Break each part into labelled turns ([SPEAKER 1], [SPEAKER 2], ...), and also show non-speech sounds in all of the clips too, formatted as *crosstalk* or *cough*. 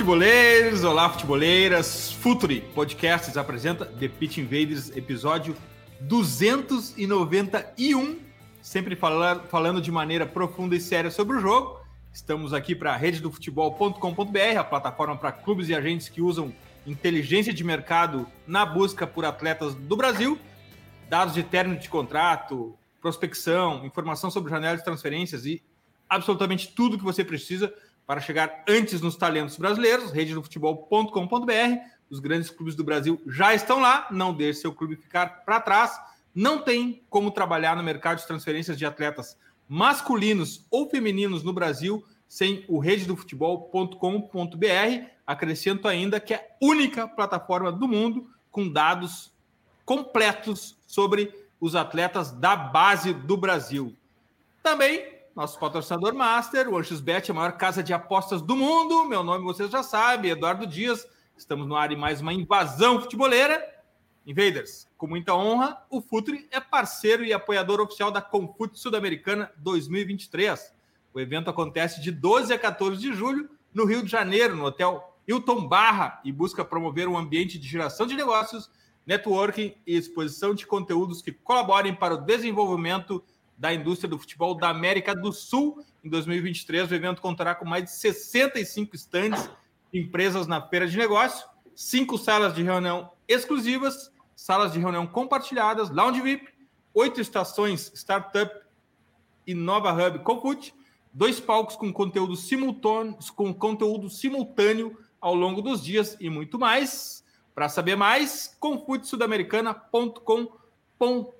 [SPEAKER 1] Futeboleiros! Olá, futeboleiras! Futuri Podcasts apresenta The Pitch Invaders, episódio 291. Sempre falar, falando de maneira profunda e séria sobre o jogo. Estamos aqui para rededofutebol.com.br, a plataforma para clubes e agentes que usam inteligência de mercado na busca por atletas do Brasil. Dados de término de contrato, prospecção, informação sobre janelas de transferências e absolutamente tudo que você precisa para chegar antes nos talentos brasileiros, rededofutebol.com.br. Os grandes clubes do Brasil já estão lá, não deixe seu clube ficar para trás. Não tem como trabalhar no mercado de transferências de atletas masculinos ou femininos no Brasil sem o rededofutebol.com.br. Acrescento ainda que é a única plataforma do mundo com dados completos sobre os atletas da base do Brasil. Também nosso patrocinador master, o AnxosBet, a maior casa de apostas do mundo. Meu nome vocês já sabem, Eduardo Dias. Estamos no ar em mais uma invasão futeboleira. Invaders, com muita honra, o Futre é parceiro e apoiador oficial da Confute Sul-Americana 2023. O evento acontece de 12 a 14 de julho no Rio de Janeiro, no Hotel Hilton Barra, e busca promover um ambiente de geração de negócios, networking e exposição de conteúdos que colaborem para o desenvolvimento da indústria do futebol da América do Sul. Em 2023, o evento contará com mais de 65 estandes de empresas na feira de negócio, cinco salas de reunião exclusivas, salas de reunião compartilhadas, lounge VIP, oito estações startup e Nova Hub Confute, dois palcos com conteúdo simultâneo, com conteúdo simultâneo ao longo dos dias e muito mais. Para saber mais, confutesudamericana.com.br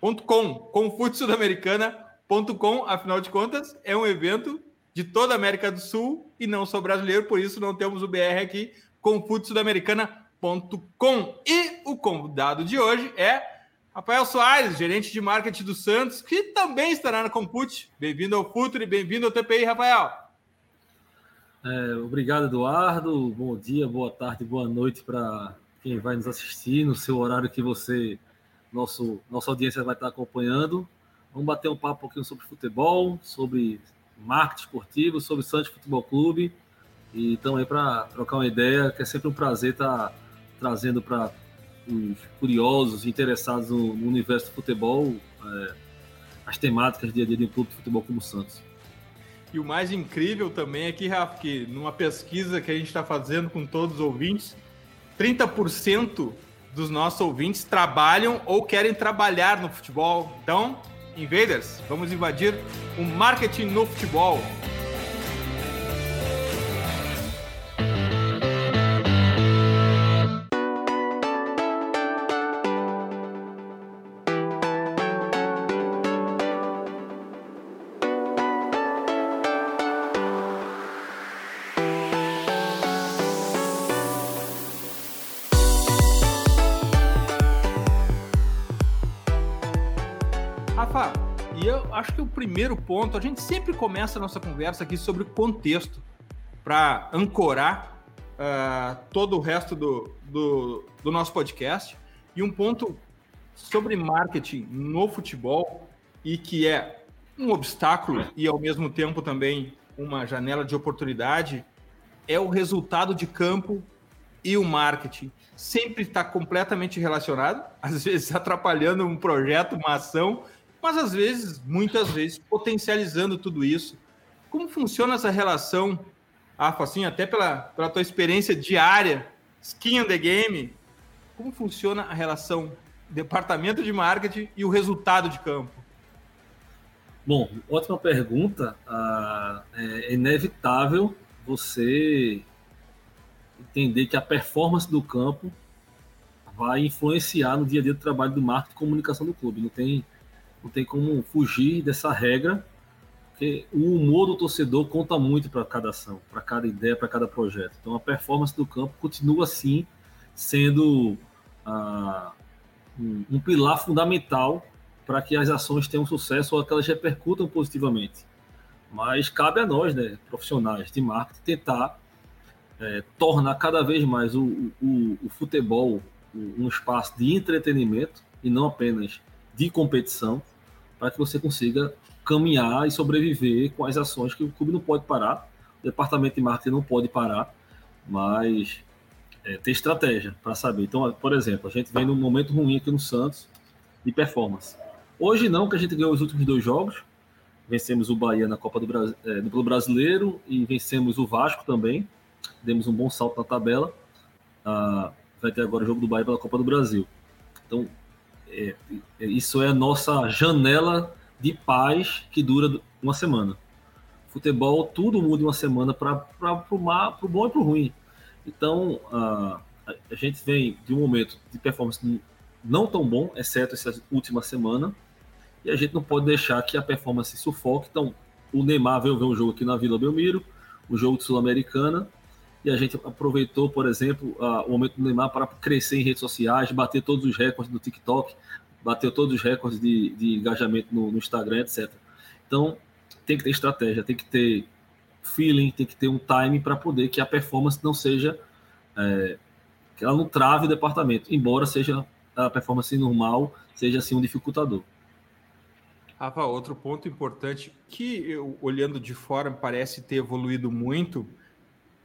[SPEAKER 1] .com, confutsudamericana.com, afinal de contas, é um evento de toda a América do Sul e não só brasileiro, por isso não temos o BR aqui, confutsudamericana.com. E o convidado de hoje é Rafael Soares, gerente de marketing do Santos, que também estará na Compute. Bem-vindo ao Futuro e bem-vindo ao TPI, Rafael.
[SPEAKER 2] É, obrigado, Eduardo. Bom dia, boa tarde, boa noite para quem vai nos assistir no seu horário que você nosso, nossa audiência vai estar acompanhando. Vamos bater um papo um pouquinho sobre futebol, sobre marketing esportivo, sobre Santos Futebol Clube. E estamos aí para trocar uma ideia, que é sempre um prazer estar trazendo para os curiosos, interessados no, no universo do futebol, é, as temáticas dia a dia de um clube de futebol como o Santos.
[SPEAKER 1] E o mais incrível também é que, Rafa, que numa pesquisa que a gente está fazendo com todos os ouvintes, 30% dos nossos ouvintes trabalham ou querem trabalhar no futebol. Então, invaders, vamos invadir o marketing no futebol. Primeiro ponto, a gente sempre começa a nossa conversa aqui sobre o contexto, para ancorar uh, todo o resto do, do, do nosso podcast. E um ponto sobre marketing no futebol, e que é um obstáculo e ao mesmo tempo também uma janela de oportunidade, é o resultado de campo e o marketing. Sempre está completamente relacionado, *laughs* às vezes atrapalhando um projeto, uma ação, mas às vezes, muitas vezes, potencializando tudo isso. Como funciona essa relação, Rafa, assim, até pela, pela tua experiência diária, skin in the game, como funciona a relação departamento de marketing e o resultado de campo?
[SPEAKER 2] Bom, ótima pergunta. Ah, é inevitável você entender que a performance do campo vai influenciar no dia a dia do trabalho do marketing e comunicação do clube. Não tem não tem como fugir dessa regra, porque o humor do torcedor conta muito para cada ação, para cada ideia, para cada projeto. Então a performance do campo continua assim sendo ah, um, um pilar fundamental para que as ações tenham sucesso ou que elas repercutam positivamente. Mas cabe a nós, né, profissionais de marketing, tentar é, tornar cada vez mais o, o, o futebol um espaço de entretenimento e não apenas de competição, para que você consiga caminhar e sobreviver com as ações que o clube não pode parar, o departamento de marketing não pode parar, mas é, ter estratégia para saber. Então, por exemplo, a gente vem num momento ruim aqui no Santos de performance. Hoje não, que a gente ganhou os últimos dois jogos, vencemos o Bahia na Copa do, Brasil, é, Brasileiro e vencemos o Vasco também, demos um bom salto na tabela. Ah, vai ter agora o jogo do Bahia pela Copa do Brasil. Então, é, é, isso é a nossa janela de paz que dura uma semana. Futebol, tudo muda uma semana para o bom e para o ruim. Então, a, a gente vem de um momento de performance não tão bom, exceto essa última semana, e a gente não pode deixar que a performance sufoque. Então, o Neymar veio ver um jogo aqui na Vila Belmiro, o jogo de Sul-Americana, e a gente aproveitou, por exemplo, o momento do Neymar para crescer em redes sociais, bater todos os recordes do TikTok, bateu todos os recordes de, de engajamento no, no, Instagram, etc. Então, tem que ter estratégia, tem que ter feeling, tem que ter um time para poder que a performance não seja. É, que ela não trave o departamento, embora seja a performance normal, seja assim um dificultador.
[SPEAKER 1] Rafa, outro ponto importante que, eu, olhando de fora, parece ter evoluído muito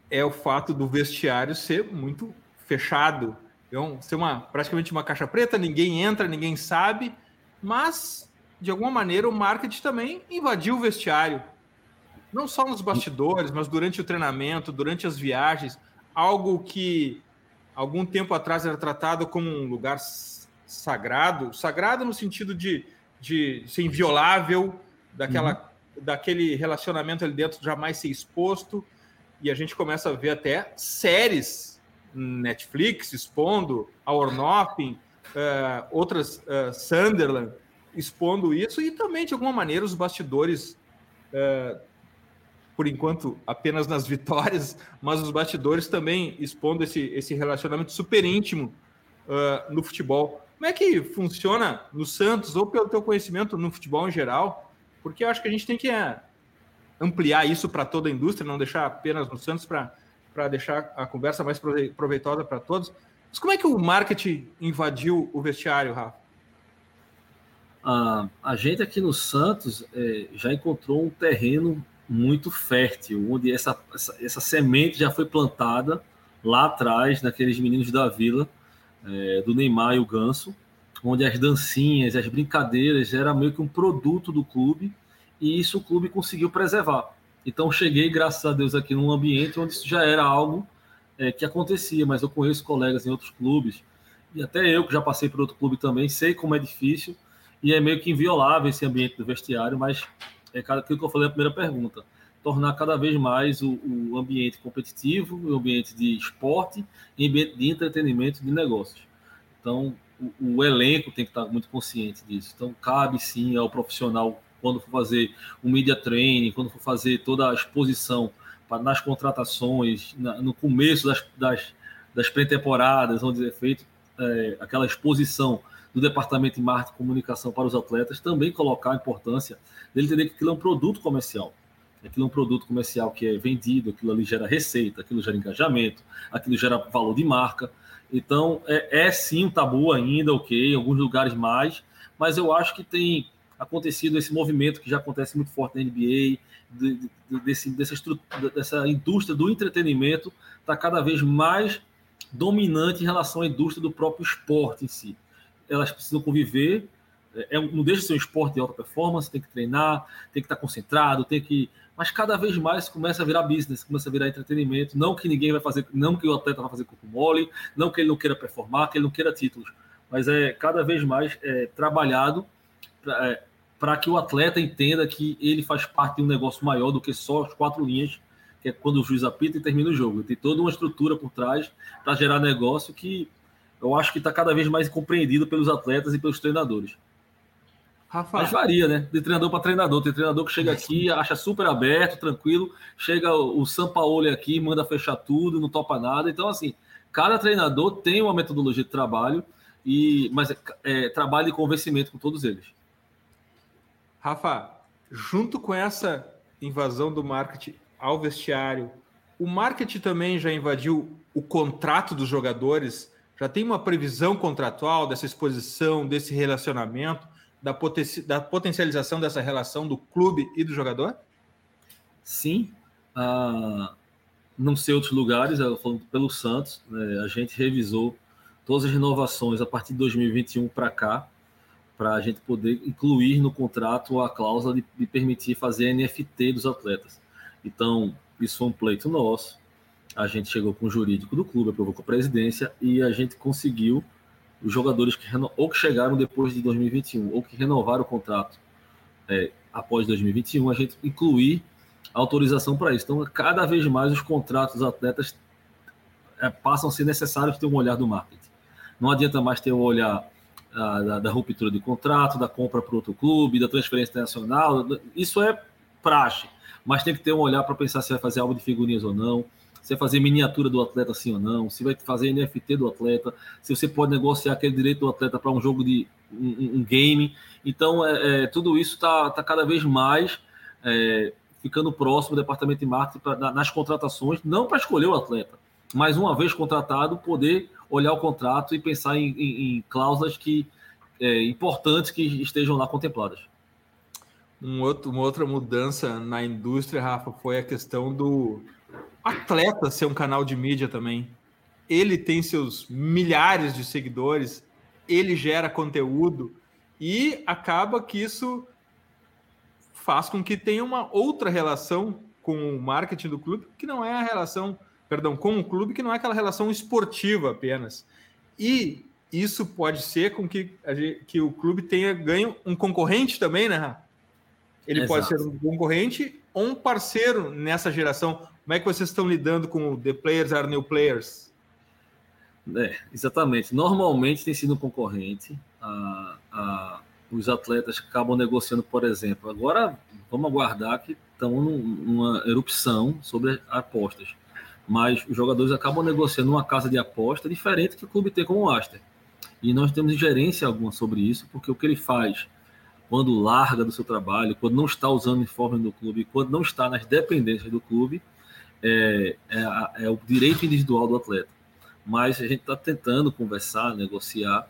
[SPEAKER 1] é o fato do vestiário ser muito fechado. Então, ser uma, praticamente uma caixa preta, ninguém entra, ninguém sabe, mas, de alguma maneira, o marketing também invadiu o vestiário. Não só nos bastidores, mas durante o treinamento, durante as viagens, algo que algum tempo atrás era tratado como um lugar sagrado, sagrado no sentido de, de ser inviolável, daquela, uhum. daquele relacionamento ali dentro jamais ser exposto, e a gente começa a ver até séries Netflix expondo, a Ornoffin, uh, outras, uh, Sunderland, expondo isso, e também, de alguma maneira, os bastidores, uh, por enquanto, apenas nas vitórias, mas os bastidores também expondo esse, esse relacionamento super íntimo no futebol. Como é que funciona no Santos, ou pelo teu conhecimento no futebol em geral? Porque eu acho que a gente tem que ampliar isso para toda a indústria, não deixar apenas no Santos para deixar a conversa mais proveitosa para todos. Mas como é que o marketing invadiu o vestiário, Rafa?
[SPEAKER 2] Ah, a gente aqui no Santos é, já encontrou um terreno muito fértil, onde essa, essa, essa, semente já foi plantada lá atrás, naqueles meninos da vila, é, do Neymar e o Ganso, onde as dancinhas, as brincadeiras era meio que um produto do clube e isso o clube conseguiu preservar. Então cheguei, graças a Deus, aqui num ambiente onde isso já era algo é, que acontecia, mas eu conheço colegas em outros clubes, e até eu que já passei por outro clube também, sei como é difícil, e é meio que inviolável esse ambiente do vestiário, mas é aquilo que eu falei na primeira pergunta, tornar cada vez mais o, o ambiente competitivo, o ambiente de esporte, e ambiente de entretenimento de negócios. Então, o, o elenco tem que estar muito consciente disso. Então, cabe sim ao profissional quando for fazer o media training, quando for fazer toda a exposição nas contratações, na, no começo das, das, das pré-temporadas, onde é feito é, aquela exposição do departamento de marketing e comunicação para os atletas, também colocar a importância dele entender que aquilo é um produto comercial. Aquilo é um produto comercial que é vendido, aquilo ali gera receita, aquilo gera engajamento, aquilo gera valor de marca. Então, é, é sim um tabu ainda, ok, em alguns lugares mais, mas eu acho que tem acontecido esse movimento que já acontece muito forte na NBA, de, de, desse, dessa, dessa indústria do entretenimento, está cada vez mais dominante em relação à indústria do próprio esporte em si. Elas precisam conviver, é, não deixa de ser um esporte de alta performance, tem que treinar, tem que estar concentrado, tem que. Mas cada vez mais começa a virar business, começa a virar entretenimento. Não que ninguém vai fazer, não que o atleta vai fazer corpo mole, não que ele não queira performar, que ele não queira títulos, mas é cada vez mais é, trabalhado é, para que o atleta entenda que ele faz parte de um negócio maior do que só as quatro linhas, que é quando o juiz apita e termina o jogo. Tem toda uma estrutura por trás para gerar negócio que eu acho que está cada vez mais compreendido pelos atletas e pelos treinadores. Rafa. Mas varia, né? De treinador para treinador. Tem treinador que chega aqui, acha super aberto, tranquilo. Chega o São Paulo aqui, manda fechar tudo, não topa nada. Então, assim, cada treinador tem uma metodologia de trabalho, e mas é, é trabalho de convencimento com todos eles.
[SPEAKER 1] Rafa, junto com essa invasão do marketing ao vestiário, o marketing também já invadiu o contrato dos jogadores? Já tem uma previsão contratual dessa exposição, desse relacionamento? da, poten da potencialização dessa relação do clube e do jogador?
[SPEAKER 2] Sim. Ah, não sei outros lugares, falando pelo Santos, né, a gente revisou todas as renovações a partir de 2021 para cá, para a gente poder incluir no contrato a cláusula de, de, permitir fazer NFT dos atletas. Então, isso foi um pleito nosso. A gente chegou com o jurídico do clube, aprovou com a presidência e a gente conseguiu os jogadores que ou que chegaram depois de 2021 ou que renovaram o contrato é, após 2021, a gente incluir autorização para isso. Então, cada vez mais os contratos dos atletas é, passam a ser necessários ter um olhar do marketing. Não adianta mais ter o um olhar da, da, ruptura de contrato, da compra para outro clube, da transferência internacional. Isso é praxe, mas tem que ter um olhar para pensar se vai fazer algo de figurinhas ou não se vai fazer miniatura do atleta sim ou não, se vai fazer NFT do atleta, se você pode negociar aquele direito do atleta para um jogo de um, um game. Então, é, é, tudo isso está tá cada vez mais é, ficando próximo do departamento de marketing pra, nas contratações, não para escolher o atleta, mas uma vez contratado, poder olhar o contrato e pensar em, em, em cláusulas que, é, importantes que estejam lá contempladas.
[SPEAKER 1] Um outro, uma outra mudança na indústria, Rafa, foi a questão do, atleta ser um canal de mídia também. Ele tem seus milhares de seguidores, ele gera conteúdo e acaba que isso faz com que tenha uma outra relação com o marketing do clube, que não é a relação, perdão, com o clube, que não é aquela relação esportiva apenas. E isso pode ser com que, que o clube tenha ganho um concorrente também, né? Ele Exato. pode ser um concorrente ou um parceiro nessa geração. Como é que vocês estão lidando com The Players Are New Players?
[SPEAKER 2] É, exatamente. Normalmente tem sido um concorrente. A, a, os atletas acabam negociando, por exemplo. Agora vamos aguardar que estão numa erupção sobre apostas. Mas os jogadores acabam negociando uma casa de aposta diferente que o clube tem como Aster. E nós temos ingerência alguma sobre isso, porque o que ele faz quando larga do seu trabalho, quando não está usando o uniforme do clube, quando não está nas dependências do clube, é, é, é o direito individual do atleta. Mas a gente está tentando conversar, negociar.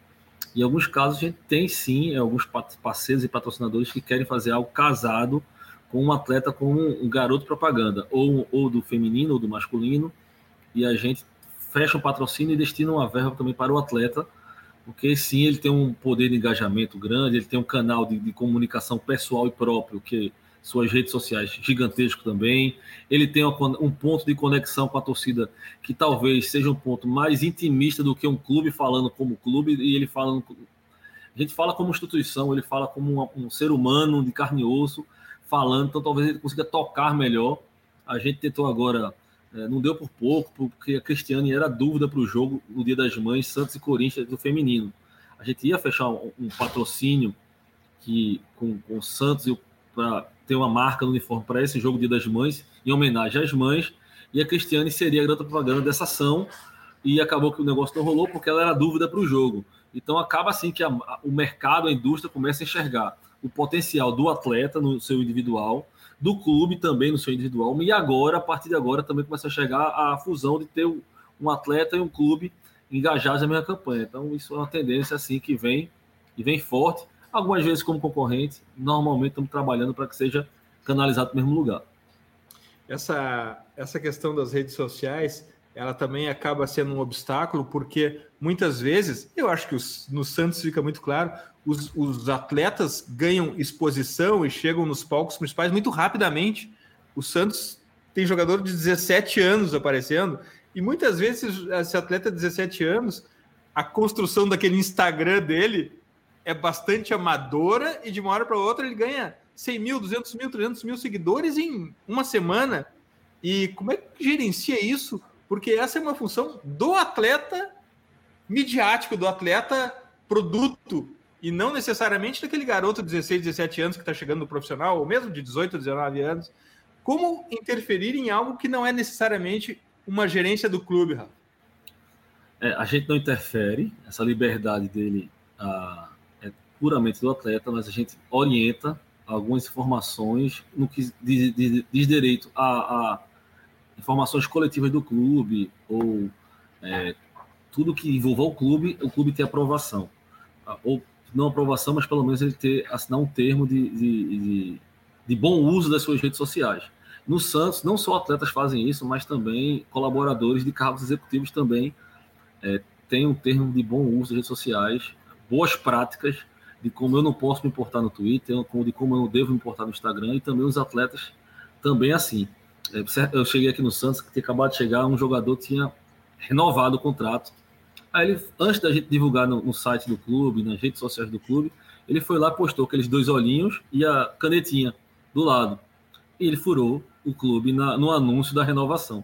[SPEAKER 2] Em alguns casos, a gente tem sim alguns parceiros e patrocinadores que querem fazer algo casado com um atleta como um garoto propaganda, ou, ou do feminino ou do masculino, e a gente fecha um patrocínio e destina uma verba também para o atleta, porque sim, ele tem um poder de engajamento grande, ele tem um canal de, de comunicação pessoal e próprio, que suas redes sociais gigantesco também. Ele tem um ponto de conexão com a torcida que talvez seja um ponto mais intimista do que um clube falando como clube e ele falando. A gente fala como instituição, ele fala como um, um ser humano de carne e osso falando, então talvez ele consiga tocar melhor. A gente tentou agora, é, não deu por pouco, porque a Cristiane era dúvida para o jogo no Dia das Mães, Santos e Corinthians do feminino. A gente ia fechar um, um patrocínio que com, com o Santos para ter uma marca no uniforme para esse jogo Dia das Mães, em homenagem às mães, e a Cristiane seria a grande propaganda dessa ação, e acabou que o negócio não rolou porque ela era dúvida para o jogo. Então acaba assim que a, o mercado, a indústria começa a enxergar o potencial do atleta no seu individual, do clube também no seu individual, e agora, a partir de agora, também começa a chegar a fusão de ter um atleta e um clube engajados na mesma campanha. Então isso é uma tendência assim que vem e vem forte algumas vezes como concorrente, normalmente estamos trabalhando para que seja canalizado no mesmo lugar.
[SPEAKER 1] Essa, essa questão das redes sociais, ela também acaba sendo um obstáculo, porque muitas vezes, eu acho que os, no Santos fica muito claro, os, os atletas ganham exposição e chegam nos palcos principais muito rapidamente. O Santos tem jogador de 17 anos aparecendo, e muitas vezes esse atleta de 17 anos, a construção daquele Instagram dele é bastante amadora e de uma hora para outra ele ganha 100 mil, 200 mil, 300 mil seguidores em uma semana. E como é que gerencia isso? Porque essa é uma função do atleta midiático, do atleta produto. e não necessariamente daquele garoto de 16, 17 anos que está chegando no profissional, ou mesmo de 18, 19 anos. Como interferir em algo que não é necessariamente uma gerência do clube, Rafa?
[SPEAKER 2] É, a gente não interfere, essa liberdade dele ah, é puramente do atleta, mas a gente orienta algumas informações no que diz, diz, diz direito a, a, informações coletivas do clube ou é, tudo que envolva o clube, o clube ter aprovação. Ou não aprovação, mas pelo menos ele ter assinar um termo de, de, de, de bom uso das suas redes sociais. No Santos, não só atletas fazem isso, mas também colaboradores de cargos executivos também é, têm um termo de bom uso das redes sociais, boas práticas de como eu não posso me importar no Twitter, de como eu não devo me importar no Instagram, e também os atletas também assim. É, eu cheguei aqui no Santos, que tinha acabado de chegar, um jogador tinha renovado o contrato. Aí ele, antes da gente divulgar no, no site do clube, nas redes sociais do clube, ele foi lá, postou aqueles dois olhinhos e a canetinha do lado. E ele furou o clube na, no anúncio da renovação.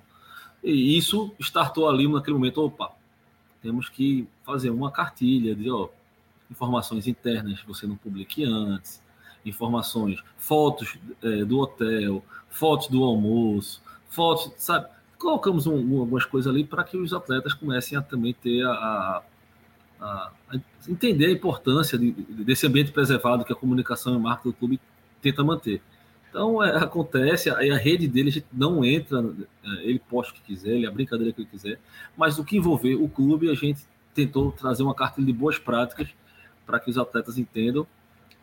[SPEAKER 2] E isso startou ali naquele momento, opa, temos que fazer uma cartilha de ó, informações internas que você não publique antes, informações, fotos é, do hotel, fotos do almoço, fotos, sabe? Colocamos um, um, algumas coisas ali para que os atletas comecem a também ter a, a, a, a entender a importância de, desse ambiente preservado que a comunicação e marca do clube tenta manter. Então é, acontece, aí a rede dele a não entra, é, ele posta o que quiser, ele a brincadeira que ele quiser, mas o que envolver o clube, a gente tentou trazer uma carta de boas práticas para que os atletas entendam.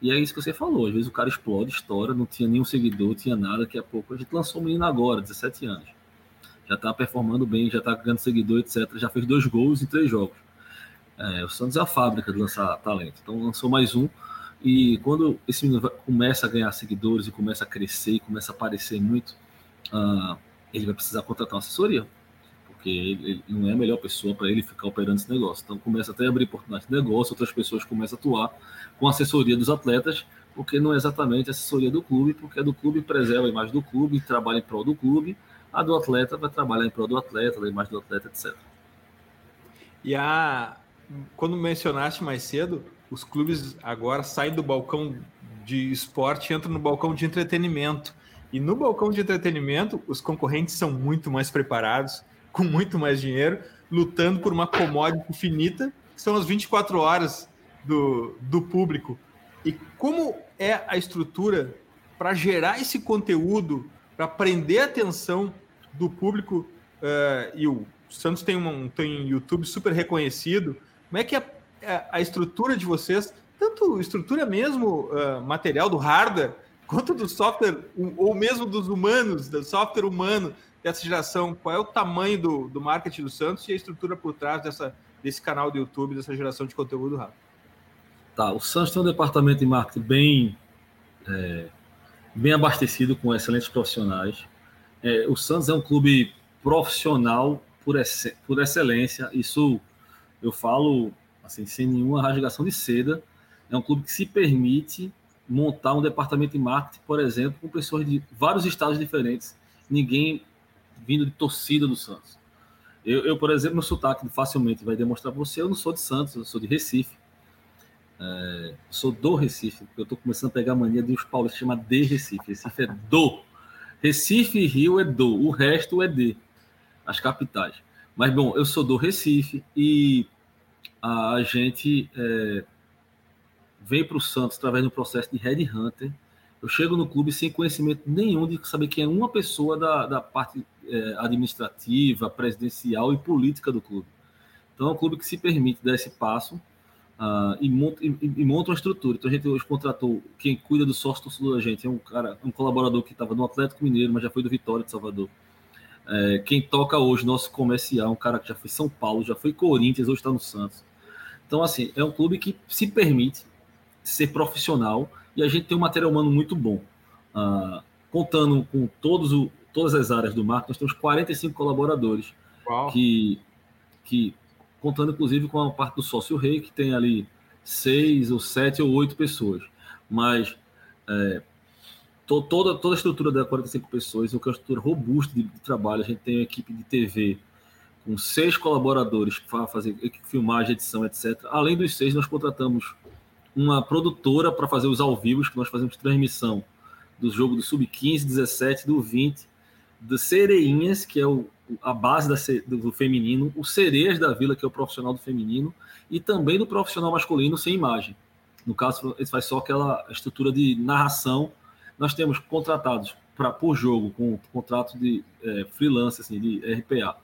[SPEAKER 2] E é isso que você falou, às vezes o cara explode, estoura, não tinha nenhum seguidor, tinha nada, daqui a pouco a gente lançou o menino agora, 17 anos. Já está performando bem, já está ganhando seguidor, etc. Já fez dois gols em três jogos. É, o Santos é a fábrica de lançar talento. Então lançou mais um e quando esse menino começa a ganhar seguidores e começa a crescer e começa a aparecer muito, uh, ele vai precisar contratar uma assessoria, porque ele, ele não é a melhor pessoa para ele ficar operando esse negócio. Então começa até a abrir oportunidade de negócio, outras pessoas começam a atuar com assessoria dos atletas, porque não é exatamente assessoria do clube, porque a do clube preserva a imagem do clube, trabalha em prol do clube, a do atleta vai trabalhar em prol do atleta, da imagem do atleta, etc.
[SPEAKER 1] E a quando mencionaste mais cedo, os clubes agora saem do balcão de esporte e entram no balcão de entretenimento. E no balcão de entretenimento, os concorrentes são muito mais preparados, com muito mais dinheiro, lutando por uma commodity finita, que são as 24 horas do, do público. E como é a estrutura para gerar esse conteúdo, para prender a atenção do público? Uh, e o Santos tem um tem YouTube super reconhecido. Como é que é é, a estrutura de vocês, tanto estrutura mesmo uh, material do hardware, quanto do software, ou mesmo dos humanos, do software humano dessa geração, qual é o tamanho do, do marketing do Santos e a estrutura por trás dessa, desse canal do YouTube, dessa geração de conteúdo rápido?
[SPEAKER 2] Tá, o Santos tem um departamento de marketing bem, é, bem abastecido com excelentes profissionais. É, o Santos é um clube profissional por, por excelência, isso eu falo assim, sem nenhuma rasgação de seda. É um clube que se permite montar um departamento de marketing, por exemplo, com pessoas de vários estados diferentes, ninguém vindo de torcida do Santos. Eu, eu por exemplo, meu sotaque facilmente vai demonstrar para você, eu não sou de Santos, eu sou de Recife. É, sou do Recife, eu estou começando a pegar a mania de os paulistas chamar de Recife. Recife é do. Recife e Rio é do, o resto é de, as capitais. Mas, bom, eu sou do Recife e a gente é, vem para o Santos através de um processo de Red Hunter. Eu chego no clube sem conhecimento nenhum de saber quem é uma pessoa da, da parte administrativa, presidencial e política do clube. Então é um clube que se permite dar esse passo uh, e, monta, e, e, monta, uma estrutura. Então a gente hoje contratou quem cuida do sócio torcedor da gente, é um cara, um colaborador que estava no Atlético Mineiro, mas já foi do Vitória de Salvador. É, quem toca hoje nosso comercial, um cara que já foi São Paulo, já foi Corinthians, hoje está no Santos. Então, assim, é um clube que se permite ser profissional e a gente tem um material humano muito bom. Uh, contando com todos o, todas as áreas do marketing, nós temos 45 colaboradores que, que, contando inclusive com a parte do sócio rei, que tem ali seis ou sete ou oito pessoas. Mas é, to, toda, toda a estrutura da 45 pessoas é uma estrutura robusta de, de trabalho. A gente tem uma equipe de TV com seis colaboradores para fazer filmagem, edição, etc. Além dos seis, nós contratamos uma produtora para fazer os ao vivos, que nós fazemos transmissão do jogo do Sub-15, 17, do 20, do Sereinhas, que é o, a base da, do feminino, o Sereias da Vila, que é o profissional do feminino, e também do profissional masculino sem imagem. No caso, ele faz só aquela estrutura de narração. Nós temos contratados pra, por jogo, com contrato de é, freelance, assim, de RPA,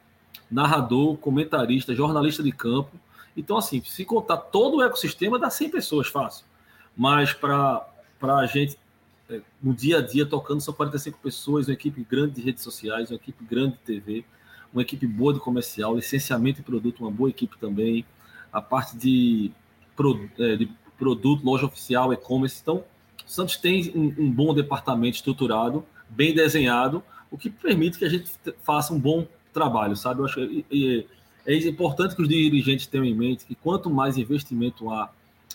[SPEAKER 2] narrador, comentarista, jornalista de campo. Então, assim, se contar todo o ecossistema, dá 100 pessoas fácil. Mas para a gente no dia a dia tocando são 45 pessoas, uma equipe grande de redes sociais, uma equipe grande de TV, uma equipe boa de comercial, licenciamento e produto, uma boa equipe também, a parte de, é, de produto, loja oficial, e-commerce. Então, Santos tem um, um, bom departamento estruturado, bem desenhado, o que permite que a gente faça um bom trabalho, sabe? Eu acho que é, é importante que os dirigentes tenham em mente que quanto mais investimento há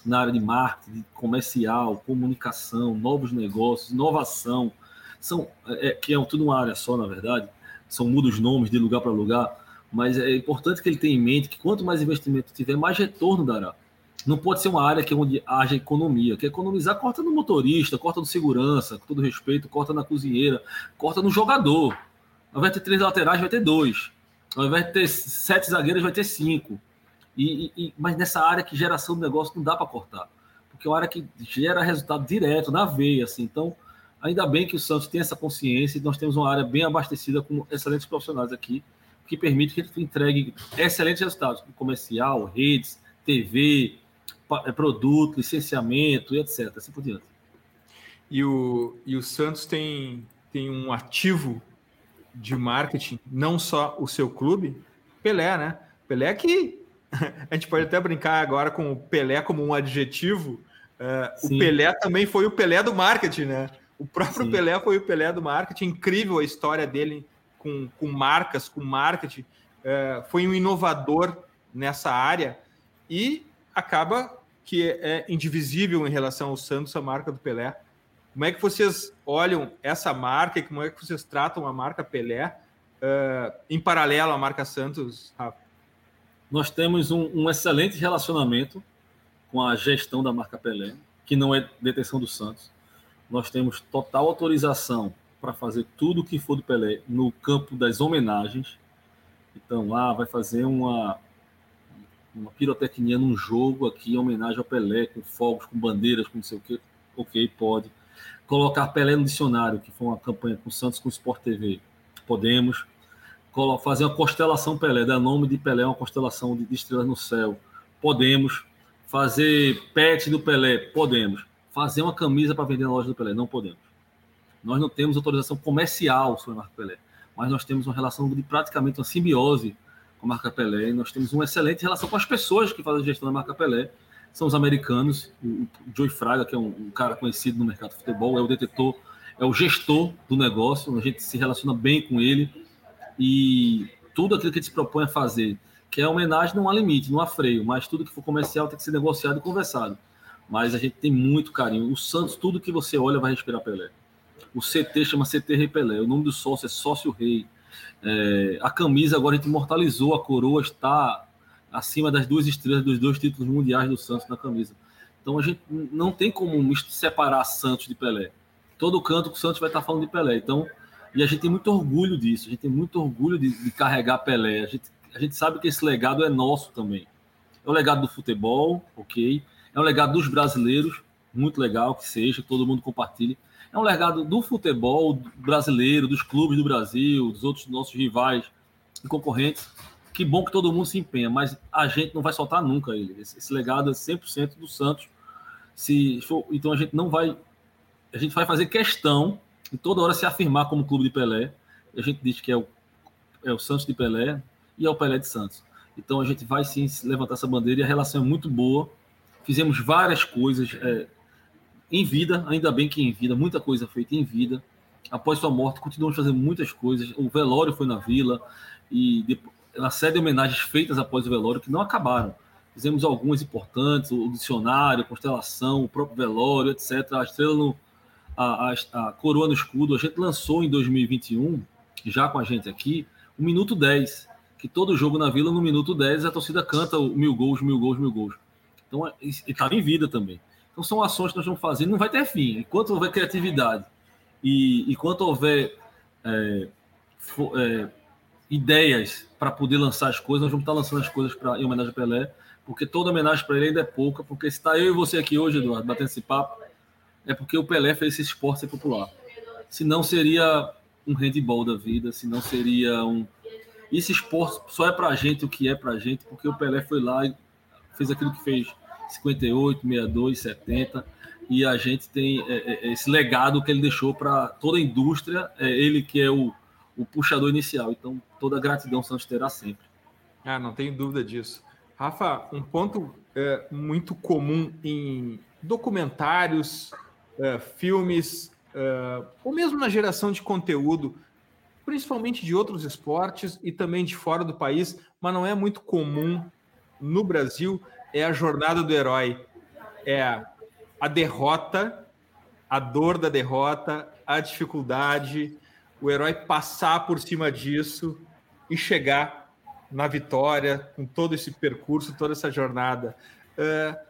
[SPEAKER 2] na área de marketing, comercial, comunicação, novos negócios, inovação, são, é, que é tudo uma área só, na verdade, são muda os nomes de lugar para lugar, mas é importante que ele tenha em mente que quanto mais investimento tiver, mais retorno dará. Não pode ser uma área que é onde haja economia. Que economizar, corta no motorista, corta no segurança, com todo respeito, corta na cozinheira, corta no jogador. Ao invés de ter três laterais, vai ter dois. Ao invés de ter sete zagueiros, vai ter cinco. E, e, mas nessa área que geração do negócio não dá para cortar, porque é uma área que gera resultado direto, na veia. Assim. Então, ainda bem que o Santos tem essa consciência e nós temos uma área bem abastecida com excelentes profissionais aqui, que permite que ele entregue excelentes resultados, comercial, redes, TV, é, produto, licenciamento e etc. Assim por diante.
[SPEAKER 1] E o, e o Santos tem, tem um ativo de marketing, não só o seu clube, Pelé, né? Pelé que a gente pode até brincar agora com o Pelé como um adjetivo. Uh, o Pelé também foi o Pelé do marketing, né? O próprio Sim. Pelé foi o Pelé do marketing. Incrível a história dele com, com marcas, com marketing. Uh, foi um inovador nessa área e acaba que é indivisível em relação ao Santos, a marca do Pelé. Como é que vocês olham essa marca e como é que vocês tratam a marca Pelé uh, em paralelo à marca Santos, Rafa?
[SPEAKER 2] Nós temos um, um, excelente relacionamento com a gestão da marca Pelé, que não é detenção do Santos. Nós temos total autorização para fazer tudo o que for do Pelé no campo das homenagens. Então, lá vai fazer uma, uma pirotecnia num jogo aqui em homenagem ao Pelé, com fogos, com bandeiras, com não sei o que. Ok, pode. Colocar Pelé no dicionário, que foi uma campanha com o Santos com o Sport TV. Podemos fazer uma constelação Pelé, dar nome de Pelé, uma constelação de, estrelas no céu. Podemos. Fazer pet do Pelé, podemos. Fazer uma camisa para vender na loja do Pelé, não podemos. Nós não temos autorização comercial sobre a marca Pelé, mas nós temos uma relação de praticamente uma simbiose com a marca Pelé. E nós temos uma excelente relação com as pessoas que fazem a gestão da marca Pelé. São os americanos, o Joey Fraga, que é um cara conhecido no mercado de futebol, é o detetor, é o gestor do negócio. A gente se relaciona bem com ele e tudo aquilo que gente se propõe a fazer, que é homenagem, não há limite, não há freio, mas tudo que for comercial tem que ser negociado e conversado. Mas a gente tem muito carinho. O Santos, tudo que você olha vai respirar Pelé. O CT chama CT Rei Pelé. O nome do sócio é Sócio Rei. É, a camisa agora a gente imortalizou, a coroa está acima das duas estrelas dos dois títulos mundiais do Santos na camisa. Então a gente não tem como separar Santos de Pelé. Todo canto que o Santos vai estar falando de Pelé. Então e a gente tem muito orgulho disso, a gente tem muito orgulho de, de carregar Pelé. A gente, a gente sabe que esse legado é nosso também. É o legado do futebol, ok. É um legado dos brasileiros, muito legal que seja, que todo mundo compartilhe. É um legado do futebol brasileiro, dos clubes do Brasil, dos outros nossos rivais e concorrentes. Que bom que todo mundo se empenha, mas a gente não vai soltar nunca ele. Esse, esse legado é 100% do Santos. Se for, então a gente não vai. A gente vai fazer questão e toda hora se afirmar como clube de Pelé. A gente diz que é o, é o Santos de Pelé e é o Pelé de Santos. Então a gente vai sim levantar essa bandeira e a relação é muito boa. Fizemos várias coisas é, em vida, ainda bem que em vida, muita coisa feita em vida. Após sua morte, continuamos fazendo muitas coisas. O velório foi na vila e uma série de homenagens feitas após o velório que não acabaram. Fizemos algumas importantes, o dicionário, a constelação, o próprio velório, etc. A estrela no, a, a, a, coroa no escudo, a gente lançou em 2021, já com a gente aqui, o minuto 10, que todo jogo na Vila, no minuto 10, a torcida canta o mil gols, mil gols, mil gols. Então, é, estava em vida também. Então são ações que nós vamos fazer, não vai ter fim. Enquanto houver criatividade e enquanto houver é, for, é, ideias para poder lançar as coisas, nós vamos estar lançando as coisas pra, em homenagem a Pelé, porque toda homenagem para ele ainda é pouca, porque se está eu e você aqui hoje, Eduardo, batendo esse papo, é porque o Pelé fez esse esporte ser popular. Se não seria um handball da vida, se não seria um. Esse esporte só é para a gente o que é para a gente, porque o Pelé foi lá e fez aquilo que fez 58, 62, 70, e a gente tem é, é, esse legado que ele deixou para toda a indústria, é ele que é o, o puxador inicial. Então, toda a gratidão Santos terá sempre.
[SPEAKER 1] Ah, não tenho dúvida disso. Rafa, um ponto é, muito comum em documentários, é, filmes, é, ou mesmo na geração de conteúdo, principalmente de outros esportes e também de fora do país, mas não é muito comum no Brasil, é a jornada do herói. É a derrota, a dor da derrota, a dificuldade, o herói passar por cima disso e chegar na vitória com todo esse percurso, toda essa jornada. Uh,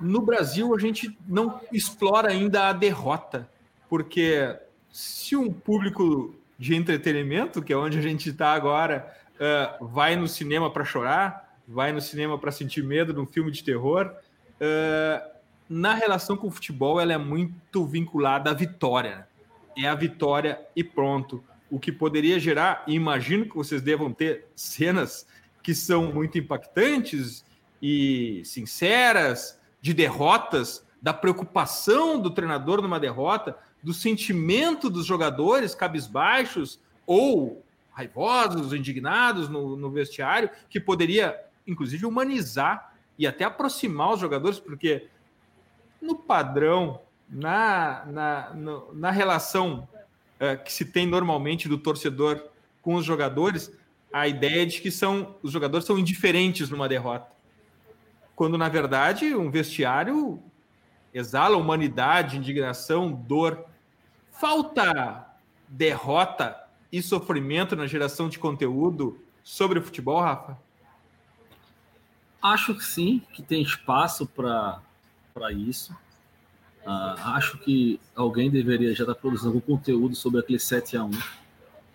[SPEAKER 1] no Brasil, a gente não explora ainda a derrota, porque se um público de entretenimento, que é onde a gente está agora, uh, vai no cinema para chorar, vai no cinema para sentir medo de um filme de terror, uh, na relação com o futebol, ela é muito vinculada à vitória. É a vitória e pronto. O que poderia gerar, e imagino que vocês devam ter cenas que são muito impactantes e sinceras, de derrotas, da preocupação do treinador numa derrota, do sentimento dos jogadores cabisbaixos ou raivosos, indignados no, no vestiário, que poderia, inclusive, humanizar e até aproximar os jogadores, porque no padrão, na, na, no, na relação é, que se tem normalmente do torcedor com os jogadores, a ideia é de que são os jogadores são indiferentes numa derrota quando na verdade um vestiário exala humanidade, indignação, dor. Falta derrota e sofrimento na geração de conteúdo sobre o futebol, Rafa?
[SPEAKER 2] Acho que sim, que tem espaço para isso. Uh, acho que alguém deveria já estar tá produzindo algum conteúdo sobre aquele 7 a 1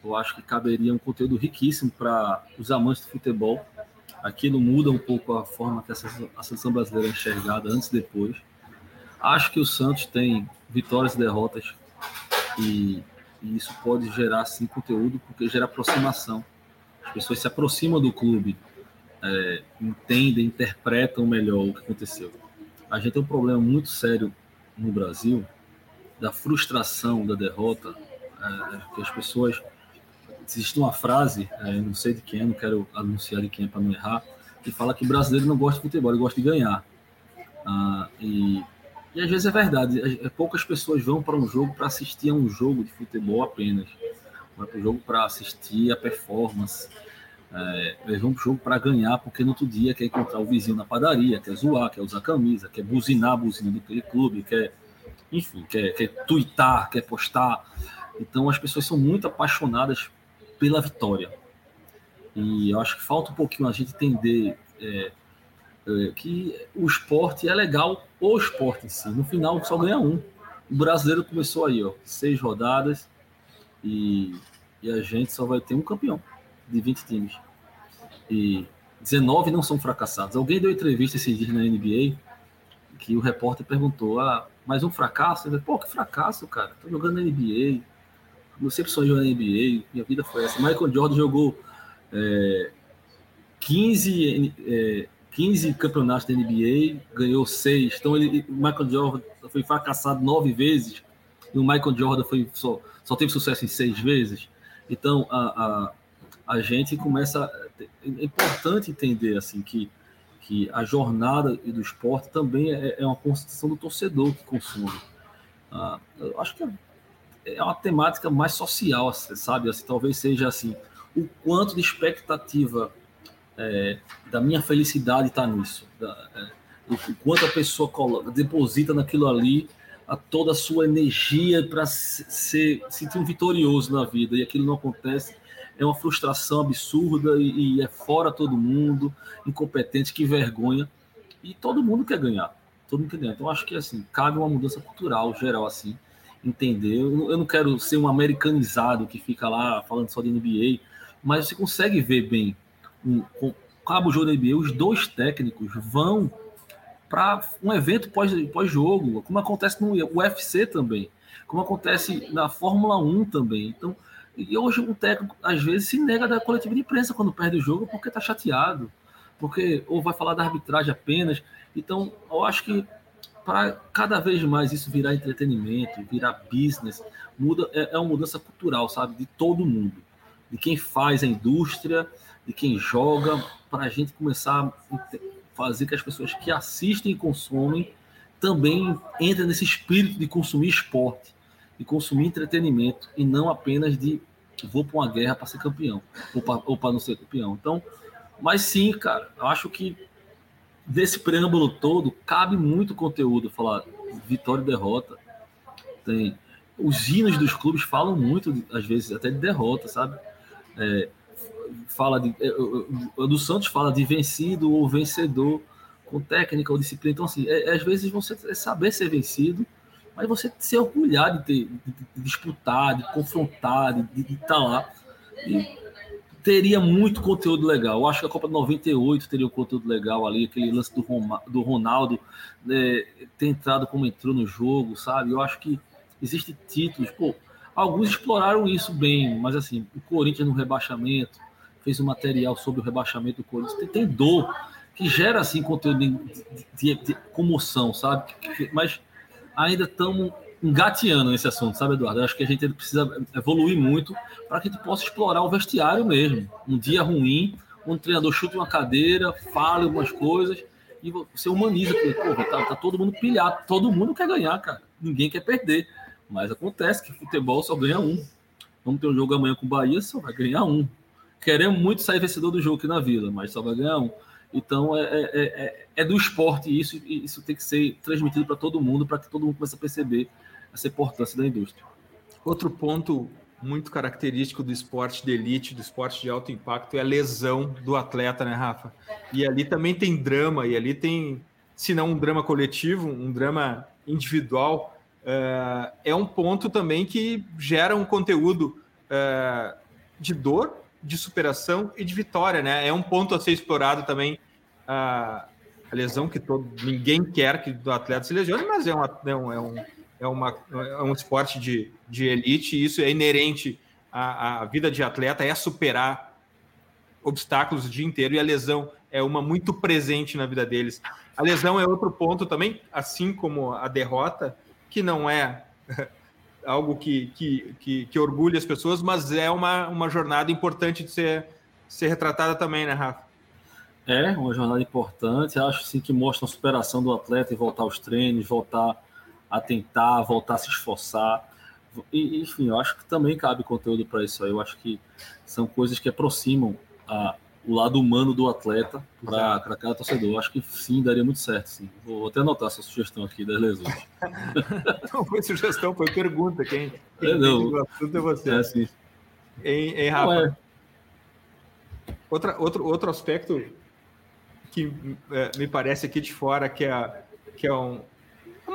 [SPEAKER 2] Eu acho que caberia um conteúdo riquíssimo para os amantes do futebol Aquilo muda um pouco a forma que a seleção brasileira é enxergada antes e depois. Acho que o Santos tem vitórias e derrotas e, e isso pode gerar sim conteúdo porque gera aproximação. As pessoas se aproximam do clube, é, entendem, interpretam melhor o que aconteceu. A gente tem um problema muito sério no Brasil da frustração da derrota, é, que as pessoas existe uma frase, é, não sei de quem, não quero anunciar de quem é para não errar, que fala que brasileiro não gosta de futebol, ele gosta de ganhar. Ah, e, e às vezes é verdade, é, poucas pessoas vão para um jogo para assistir a um jogo de futebol apenas. Vai para o jogo para assistir a performance. É, eles vão para o jogo para ganhar, porque no outro dia quer encontrar o vizinho na padaria, quer zoar, quer usar camisa, quer buzinar a buzina do clube, quer, enfim, quer, quer twittar, quer postar. Então as pessoas são muito apaixonadas pela vitória. E eu acho que falta um pouquinho a gente entender é, é, que o esporte é legal, o esporte em si. No final só ganha um. O brasileiro começou aí, ó, seis rodadas e, e a gente só vai ter um campeão de 20 times. E 19 não são fracassados. Alguém deu entrevista esses dias na NBA que o repórter perguntou: ah, mais um fracasso? Ele, Pô, que fracasso, cara. Tô jogando na NBA eu sempre sonhei jogar na NBA, minha vida foi essa. Michael Jordan jogou é, 15, é, 15 campeonatos da NBA, ganhou seis. Então ele, Michael Jordan foi fracassado nove vezes e o Michael Jordan foi só, só teve sucesso em seis vezes. Então a, a, a gente começa. É importante entender assim que, que a jornada do esporte também é, é uma constituição do torcedor que consome. Ah, acho que é uma temática mais social, sabe? Assim, talvez seja assim, o quanto de expectativa é, da minha felicidade está nisso, da, é, o quanto a pessoa coloca, deposita naquilo ali a toda a sua energia para se, se sentir um vitorioso na vida e aquilo não acontece é uma frustração absurda e, e, é fora todo mundo, incompetente, que vergonha. E todo mundo quer ganhar. todo mundo entendendo. Então, acho que assim, cabe uma mudança cultural geral, assim, entender. Eu, eu não quero ser um americanizado que fica lá falando só de NBA, mas você consegue ver bem um, com cabo jogo NBA, os dois técnicos vão para um evento pós-jogo, pós como acontece no UFC também, como acontece na Fórmula 1 também. Então, e hoje um técnico às vezes se nega da coletiva de imprensa quando perde o jogo porque está chateado, porque ou vai falar da arbitragem apenas. Então, eu acho que para cada vez mais isso virar entretenimento, virar business, muda é, é uma mudança cultural, sabe, de todo mundo, de quem faz a indústria, de quem joga, para a gente começar a fazer que as pessoas que assistem e consomem também entrem nesse espírito de consumir esporte, de consumir entretenimento e não apenas de vou para uma guerra para ser campeão ou para não ser campeão. Então, mas sim, cara, eu acho que desse preâmbulo todo cabe muito conteúdo falar vitória e derrota. Tem os hinos dos clubes falam muito, às vezes até de derrota, sabe? É, fala de, é, do Santos fala de vencido ou vencedor com técnica ou disciplina. Então, assim, é, às vezes você é saber ser vencido, mas você se orgulhar de, ter, de, de disputar, de confrontar, de estar tá lá. E teria muito conteúdo legal. Eu acho que a Copa 98 teria um conteúdo legal ali, aquele lance do, Roma, do Ronaldo né, ter entrado como entrou no jogo, sabe? Eu acho que existem títulos, pô, alguns exploraram isso bem, mas assim, o Corinthians no rebaixamento, fez um material sobre o rebaixamento do Corinthians. Tem, tem dor que gera assim conteúdo de, de, de comoção, sabe? Mas ainda estamos engateando nesse assunto, sabe, Eduardo? Eu acho que a gente precisa evoluir muito para que a gente possa explorar o vestiário mesmo. Um dia ruim, um treinador chuta uma cadeira, fala algumas coisas e você humaniza. Porra, tá, tá todo mundo pilhado, todo mundo quer ganhar, cara. Ninguém quer perder. Mas acontece que futebol só ganha um. Vamos ter um jogo amanhã com o Bahia, só vai ganhar um queremos muito sair vencedor do jogo aqui na Vila, mas só vai ganhar um. Então é, é, é, é do esporte isso, e isso tem que ser transmitido para todo mundo, para que todo mundo comece a perceber essa importância da indústria.
[SPEAKER 1] Outro ponto muito característico do esporte de elite, do esporte de alto impacto, é a lesão do atleta, né, Rafa? E ali também tem drama, e ali tem, se não um drama coletivo, um drama individual. Uh, é um ponto também que gera um conteúdo uh, de dor de superação e de vitória, né? É um ponto a ser explorado também a, a lesão que todo ninguém quer que o atleta se lesione, mas é, uma, é, um, é, um, é, uma, é um esporte de, de elite e isso é inerente à, à vida de atleta, é superar obstáculos o dia inteiro e a lesão é uma muito presente na vida deles. A lesão é outro ponto também, assim como a derrota, que não é *laughs* algo que, que, que, que, orgulha as pessoas, mas é uma, uma jornada importante de ser, ser retratada também, né, Rafa?
[SPEAKER 2] É, uma jornada importante. Acho sim que mostra a superação do atleta e voltar aos treinos, voltar a tentar, voltar a se esforçar. E, enfim, eu acho que também cabe conteúdo para isso aí. Eu acho que são coisas que aproximam a, o lado humano do atleta para cada torcedor. Eu acho que sim, daria muito certo. Sim. Vou até anotar essa sugestão aqui das *laughs* lesões.
[SPEAKER 1] não foi sugestão, foi pergunta. Quem, quem é, não. o assunto é você. É assim. Em, em Rafa. Não, é. Outra, outro, outro aspecto que é, me parece aqui de fora que é, que é um,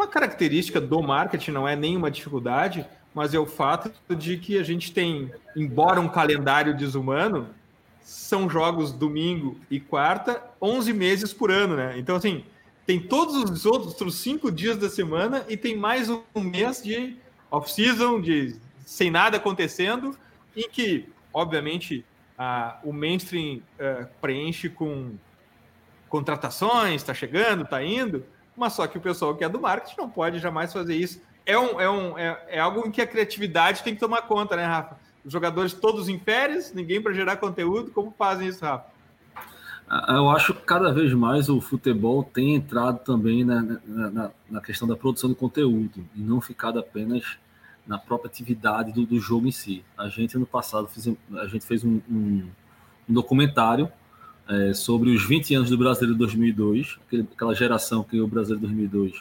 [SPEAKER 1] uma característica do marketing, não é nenhuma dificuldade, mas é o fato de que a gente tem, embora um calendário desumano, são jogos domingo e quarta, 11 meses por ano, né? Então, assim, tem todos os outros cinco dias da semana e tem mais um mês de off-season, de sem nada acontecendo, em que, obviamente, a, o mainstream uh, preenche com contratações, está chegando, está indo, mas só que o pessoal que é do marketing não pode jamais fazer isso. É, um, é, um, é, é algo em que a criatividade tem que tomar conta, né, Rafa? Os jogadores todos em férias, ninguém para gerar conteúdo. Como fazem isso, Rafa?
[SPEAKER 2] Ah, eu acho que cada vez mais o futebol tem entrado também na, na, na questão da produção de conteúdo e não ficado apenas na própria atividade do, do jogo em si. A gente, no passado, fez, a gente fez um, um, um documentário é, sobre os 20 anos do Brasileiro 2002, aquele, aquela geração que o Brasileiro 2002.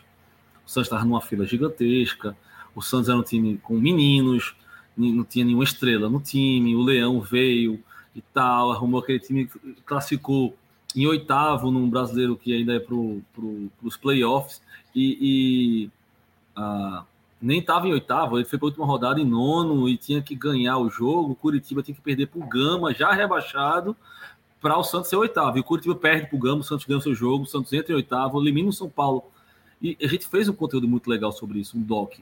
[SPEAKER 2] O Santos estava numa fila gigantesca, o Santos era um time com meninos, não tinha nenhuma estrela no time, o Leão veio e tal, arrumou aquele time, classificou em oitavo num brasileiro que ainda é para pro, os playoffs. e, e ah, nem estava em oitavo, ele foi para a última rodada em nono e tinha que ganhar o jogo. O Curitiba tinha que perder para o Gama, já rebaixado, para o Santos ser oitavo. E o Curitiba perde para o Gama, o Santos ganha o seu jogo, o Santos entra em oitavo, elimina o São Paulo. E a gente fez um conteúdo muito legal sobre isso, um doc.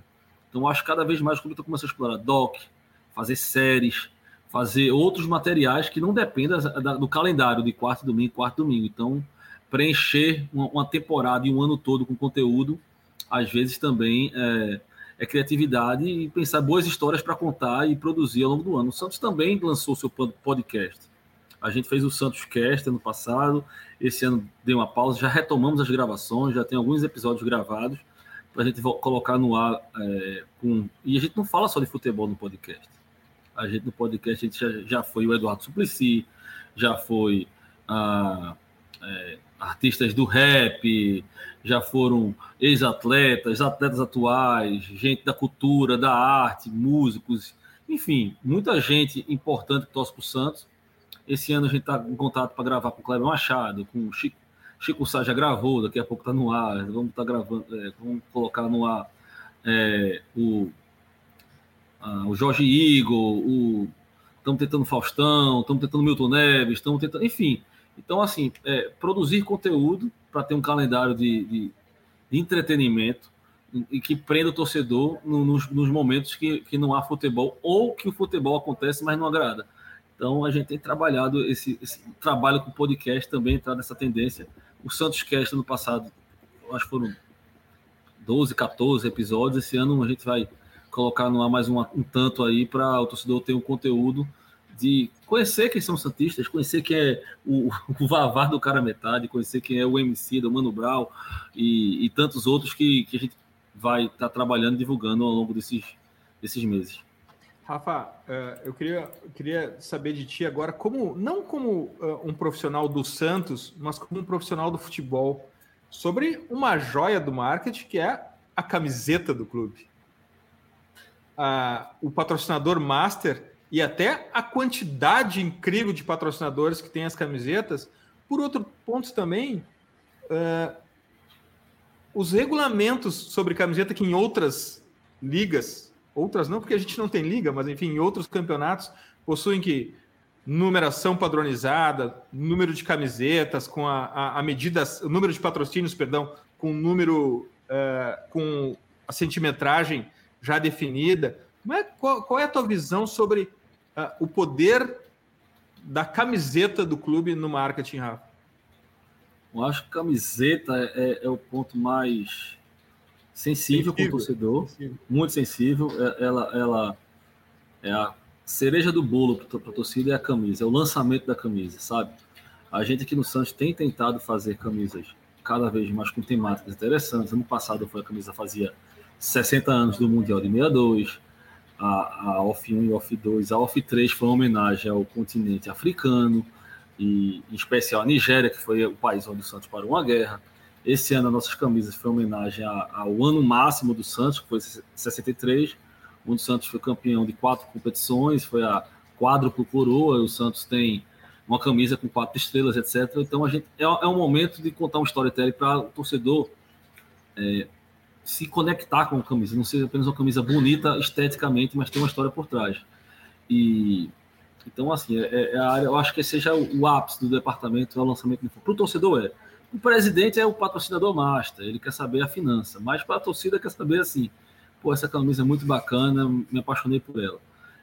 [SPEAKER 2] Então acho que cada vez mais o clube está começando a explorar doc, fazer séries, fazer outros materiais que não dependam do calendário de quarto domingo, quarto domingo. Então, preencher uma, temporada e um ano todo com conteúdo, às vezes também é, é criatividade e pensar boas histórias para contar e produzir ao longo do ano. O Santos também lançou seu podcast. A gente fez o Santos Cast ano passado, esse ano deu uma pausa, já retomamos as gravações, já tem alguns episódios gravados para a gente colocar no ar. É, com... E a gente não fala só de futebol no podcast. A gente no podcast a gente já, já foi o Eduardo Suplicy, já foi a, é, artistas do rap, já foram ex-atletas, atletas atuais, gente da cultura, da arte, músicos, enfim, muita gente importante que torce para o Santos. Esse ano a gente está em contato para gravar com o Kleber Machado, com o Chico, Chico Sá já gravou, daqui a pouco está no ar, vamos estar tá gravando, é, vamos colocar no ar é, o, a, o Jorge Igor, o estamos tentando Faustão, estamos tentando Milton Neves, estamos tentando, enfim, então, assim, é, produzir conteúdo para ter um calendário de, de, de, entretenimento e que prenda o torcedor no, nos, nos, momentos que, que não há futebol ou que o futebol acontece, mas não agrada. Então, a gente tem trabalhado esse, esse trabalho com podcast também, entrar nessa tendência. O Santos Cast no passado, acho que foram 12, 14 episódios. Esse ano a gente vai colocar no ar mais um, um tanto aí para o torcedor ter um conteúdo de conhecer quem são Santistas, conhecer quem é o, o do cara metade, conhecer quem é o MC do Mano Brown e, e tantos outros que, que a gente vai estar tá trabalhando divulgando ao longo desses, desses meses.
[SPEAKER 1] Rafa, uh, eu queria, queria saber de ti agora, como não como uh, um profissional do Santos, mas como um profissional do futebol, sobre uma joia do marketing que é a camiseta do clube. O patrocinador master e até a quantidade incrível de patrocinadores que tem as camisetas. Por outro ponto também, uh, os regulamentos sobre camiseta que em outras ligas, outras não porque a gente não tem liga, mas enfim, em outros campeonatos possuem que numeração padronizada, número de camisetas com a, a, a medida, o número de patrocínios, perdão, com o número, uh, com a centimetragem já definida. É, qual, qual, é a tua visão sobre uh, o poder da camiseta do clube no marketing, Rafa?
[SPEAKER 2] Eu acho que camiseta é, é o ponto mais sensível, sensível. para o torcedor, sensível. muito sensível. É, ela, ela é a cereja do bolo para a torcida é a camisa, é o lançamento da camisa, sabe? A gente aqui no Santos tem tentado fazer camisas cada vez mais com temáticas interessantes. Ano passado foi a camisa fazia 60 anos do Mundial de 62 a, a OFF 1 e OFF 2. A OFF 3 foi uma homenagem ao continente africano, e em especial a Nigéria, que foi o país onde o Santos parou uma guerra. Esse ano, as nossas camisas foi homenagem ao ano máximo do Santos, que foi 63, onde o Santos foi campeão de quatro competições, foi a quádruplo coroa, o Santos tem uma camisa com quatro estrelas, etc. Então, a gente é, é um momento de contar um storytelling para o torcedor é, se conectar com a camisa, não ser apenas uma camisa bonita esteticamente, mas tem uma história por trás. E então, assim, é, é a área, eu acho que seja o, o ápice do departamento, é o lançamento Para o torcedor é. O presidente é o patrocinador master, ele quer saber a finança, mas para a torcida quer saber assim, pô, essa camisa é muito bacana, me apaixonei por ela.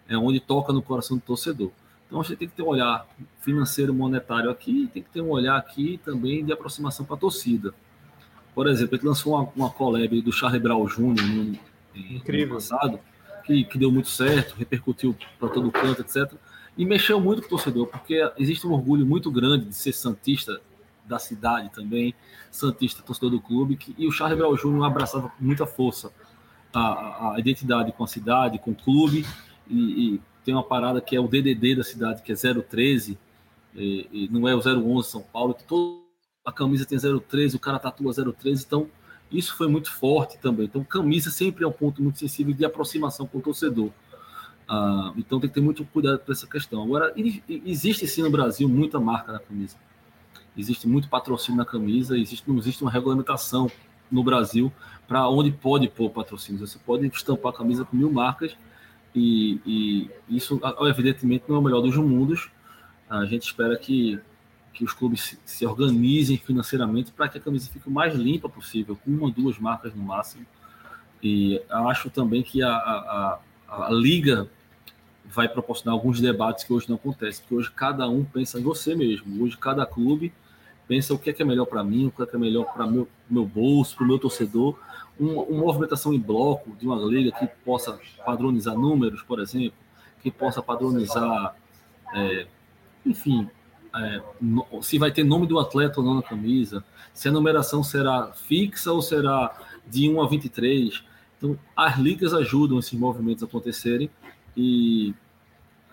[SPEAKER 2] É onde toca no coração do torcedor. Então a gente tem que ter um olhar financeiro, monetário aqui, tem que ter um olhar aqui também de aproximação para a torcida. Por exemplo, ele lançou uma, uma collab do Charlie Brown Jr. no, Incrível. no passado, que, que deu muito certo, repercutiu para todo canto, etc. E mexeu muito com o torcedor, porque existe um orgulho muito grande de ser santista da cidade também, santista, torcedor do clube, que, e o Charlie Brown Jr. abraçava com muita força a, a, identidade com a cidade, com o clube, e, e, tem uma parada que é o DDD da cidade, que é 013, e, e não é o 011 São Paulo, que todo a camisa tem 013, o cara tatua 013, então isso foi muito forte também. Então, camisa sempre é um ponto muito sensível de aproximação com o torcedor. Ah, então, tem que ter muito cuidado com essa questão. Agora, existe sim no Brasil muita marca na camisa. Existe muito patrocínio na camisa, existe, não existe uma regulamentação no Brasil para onde pode pôr patrocínios. Você pode estampar a camisa com mil marcas e, e, isso, evidentemente, não é o melhor dos mundos. A gente espera que, que os clubes se, organizem financeiramente para que a camisa fique o mais limpa possível, com uma duas marcas no máximo. E acho também que a, a, a, a liga vai proporcionar alguns debates que hoje não acontecem, porque hoje cada um pensa em você mesmo. Hoje cada clube pensa o que é, que é melhor para mim, o que é, que é melhor para meu meu bolso, para o meu torcedor. Um, uma movimentação em bloco de uma liga que possa padronizar números, por exemplo, que possa padronizar, é, enfim, é, no, se vai ter nome do atleta ou não na camisa, se a numeração será fixa ou será de 1 a 23. Então, as ligas ajudam esses movimentos a acontecerem e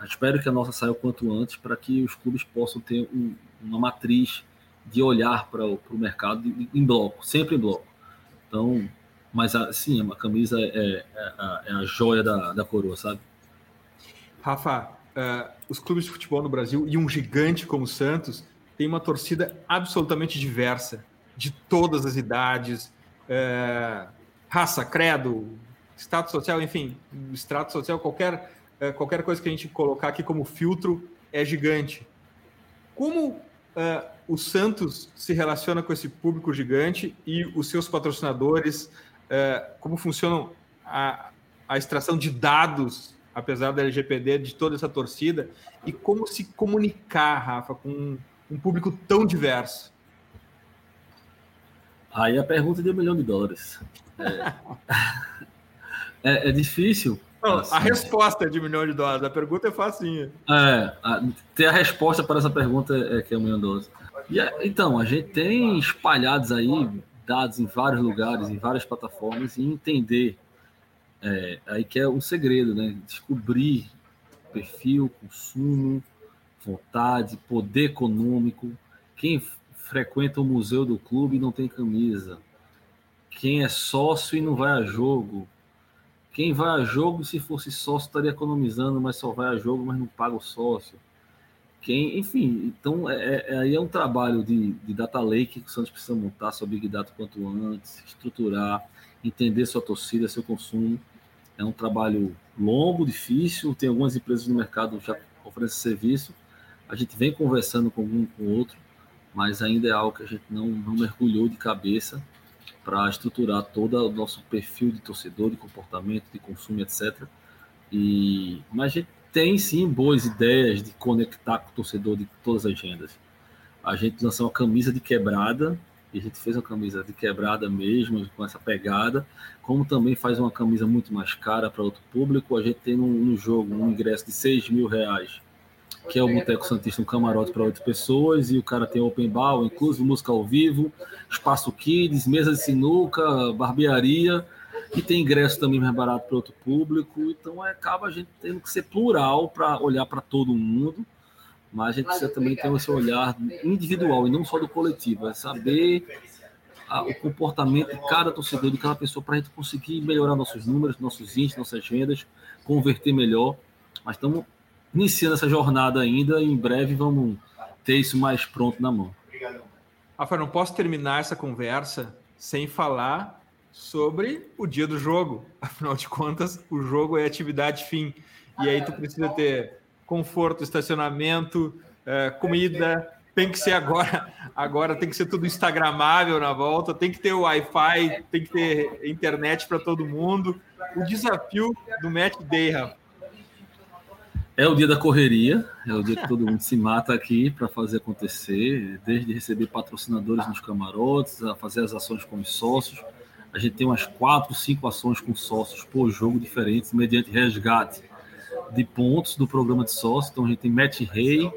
[SPEAKER 2] espero que a nossa saia o quanto antes para que os clubes possam ter um, uma matriz de olhar para o mercado em bloco, sempre em bloco. Então, mas sim, a camisa é, é, é, é a joia da, da coroa, sabe?
[SPEAKER 1] Rafa, uh, os clubes de futebol no Brasil e um gigante como o Santos tem uma torcida absolutamente diversa, de todas as idades, uh, raça, credo, status social, enfim, extrato social, qualquer é, qualquer coisa que a gente colocar aqui como filtro é gigante. Como uh, o Santos se relaciona com esse público gigante e os seus patrocinadores? Uh, como funcionam a, a extração de dados, apesar da LGPD, de toda essa torcida? E como se comunicar, Rafa, com um, um público tão diverso?
[SPEAKER 2] Aí a pergunta de um milhão de dólares. É, *laughs* é, é difícil,
[SPEAKER 1] não, a resposta é de um milhão de dólares. A pergunta é facinha.
[SPEAKER 2] É, a, ter a resposta para essa pergunta é que é um milhão de dólares. E, então, a gente tem espalhados aí dados em vários lugares, em várias plataformas, e entender é, aí que é um segredo, né? Descobrir perfil, consumo, vontade, poder econômico. Quem frequenta o museu do clube e não tem camisa. Quem é sócio e não vai a jogo quem vai a jogo, se fosse sócio, estaria economizando, mas só vai a jogo, mas não paga o sócio. Quem, enfim, então é, é, é, aí é um trabalho de, de data lake que o Santos precisa montar sua Big Data quanto antes, estruturar, entender sua torcida, seu consumo. É um trabalho longo, difícil. Tem algumas empresas no mercado já oferecem serviço. A gente vem conversando com um com o outro, mas ainda é algo que a gente não, não mergulhou de cabeça para estruturar todo o nosso perfil de torcedor, de comportamento, de consumo, etc. E, mas a gente tem sim boas ideias de conectar com o torcedor de todas as agendas. A gente lançou uma camisa de quebrada, e a gente fez uma camisa de quebrada mesmo, com essa pegada, como também faz uma camisa muito mais cara para outro público. A gente tem no, no jogo um ingresso de 6 mil reais que é o Boteco Santista, um camarote para oito pessoas, e o cara tem open bar, inclusive música ao vivo, espaço kids, mesa de sinuca, barbearia, e tem ingresso também mais barato para outro público, então é, acaba a gente tendo que ser plural para olhar para todo mundo, mas a gente precisa também ter esse olhar individual e não só do coletivo, é saber a, o comportamento de cada torcedor, de cada pessoa, para a gente conseguir melhorar nossos números, nossos índices, nossas vendas, converter melhor, mas estamos iniciando essa jornada ainda. E em breve vamos ter isso mais pronto na mão.
[SPEAKER 1] Rafa, não posso terminar essa conversa sem falar sobre o dia do jogo. *laughs* Afinal de contas, o jogo é atividade fim. E aí tu precisa ter conforto, estacionamento, é, comida. Tem que ser agora, *laughs* agora tem que ser tudo instagramável na volta, tem que ter o Wi-Fi, tem que ter internet para todo mundo. O desafio do Match Day, Rafa.
[SPEAKER 2] É o dia da correria, é o dia que *laughs* todo mundo se mata aqui para fazer acontecer, desde receber patrocinadores nos camarotes, a fazer as ações com os sócios. A gente tem umas quatro, cinco ações com sócios por jogo diferentes, mediante resgate de pontos do programa de sócio. Então a gente tem match rei,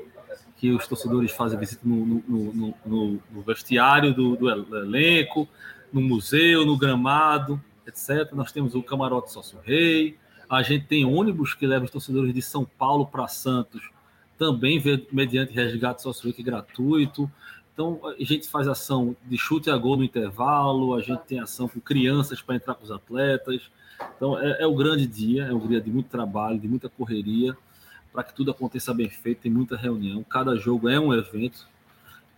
[SPEAKER 2] que os torcedores fazem visita no, no, no, no vestiário do, do, elenco, no museu, no gramado, etc. Nós temos o camarote sócio rei, a gente tem ônibus que leva os torcedores de São Paulo para Santos, também mediante resgate social gratuito. Então, a gente faz ação de chute a gol no intervalo, a gente tem ação com crianças para entrar com os atletas. Então, é, é o grande dia, é um dia de muito trabalho, de muita correria, para que tudo aconteça bem feito, tem muita reunião. Cada jogo é um evento.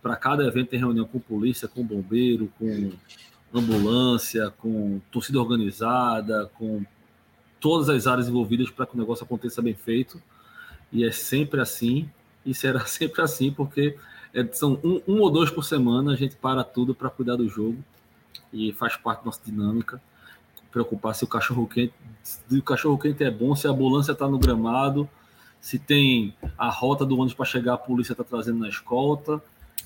[SPEAKER 2] Para cada evento tem reunião com polícia, com bombeiro, com ambulância, com torcida organizada, com todas as áreas envolvidas para que o negócio aconteça bem feito. E é sempre assim, e será *laughs* sempre assim, porque são um, um, ou dois por semana, a gente para tudo para cuidar do jogo e faz parte da nossa dinâmica. Preocupar se o cachorro quente, se o cachorro quente é bom, se a ambulância está no gramado, se tem a rota do ônibus para chegar, a polícia está trazendo na escolta,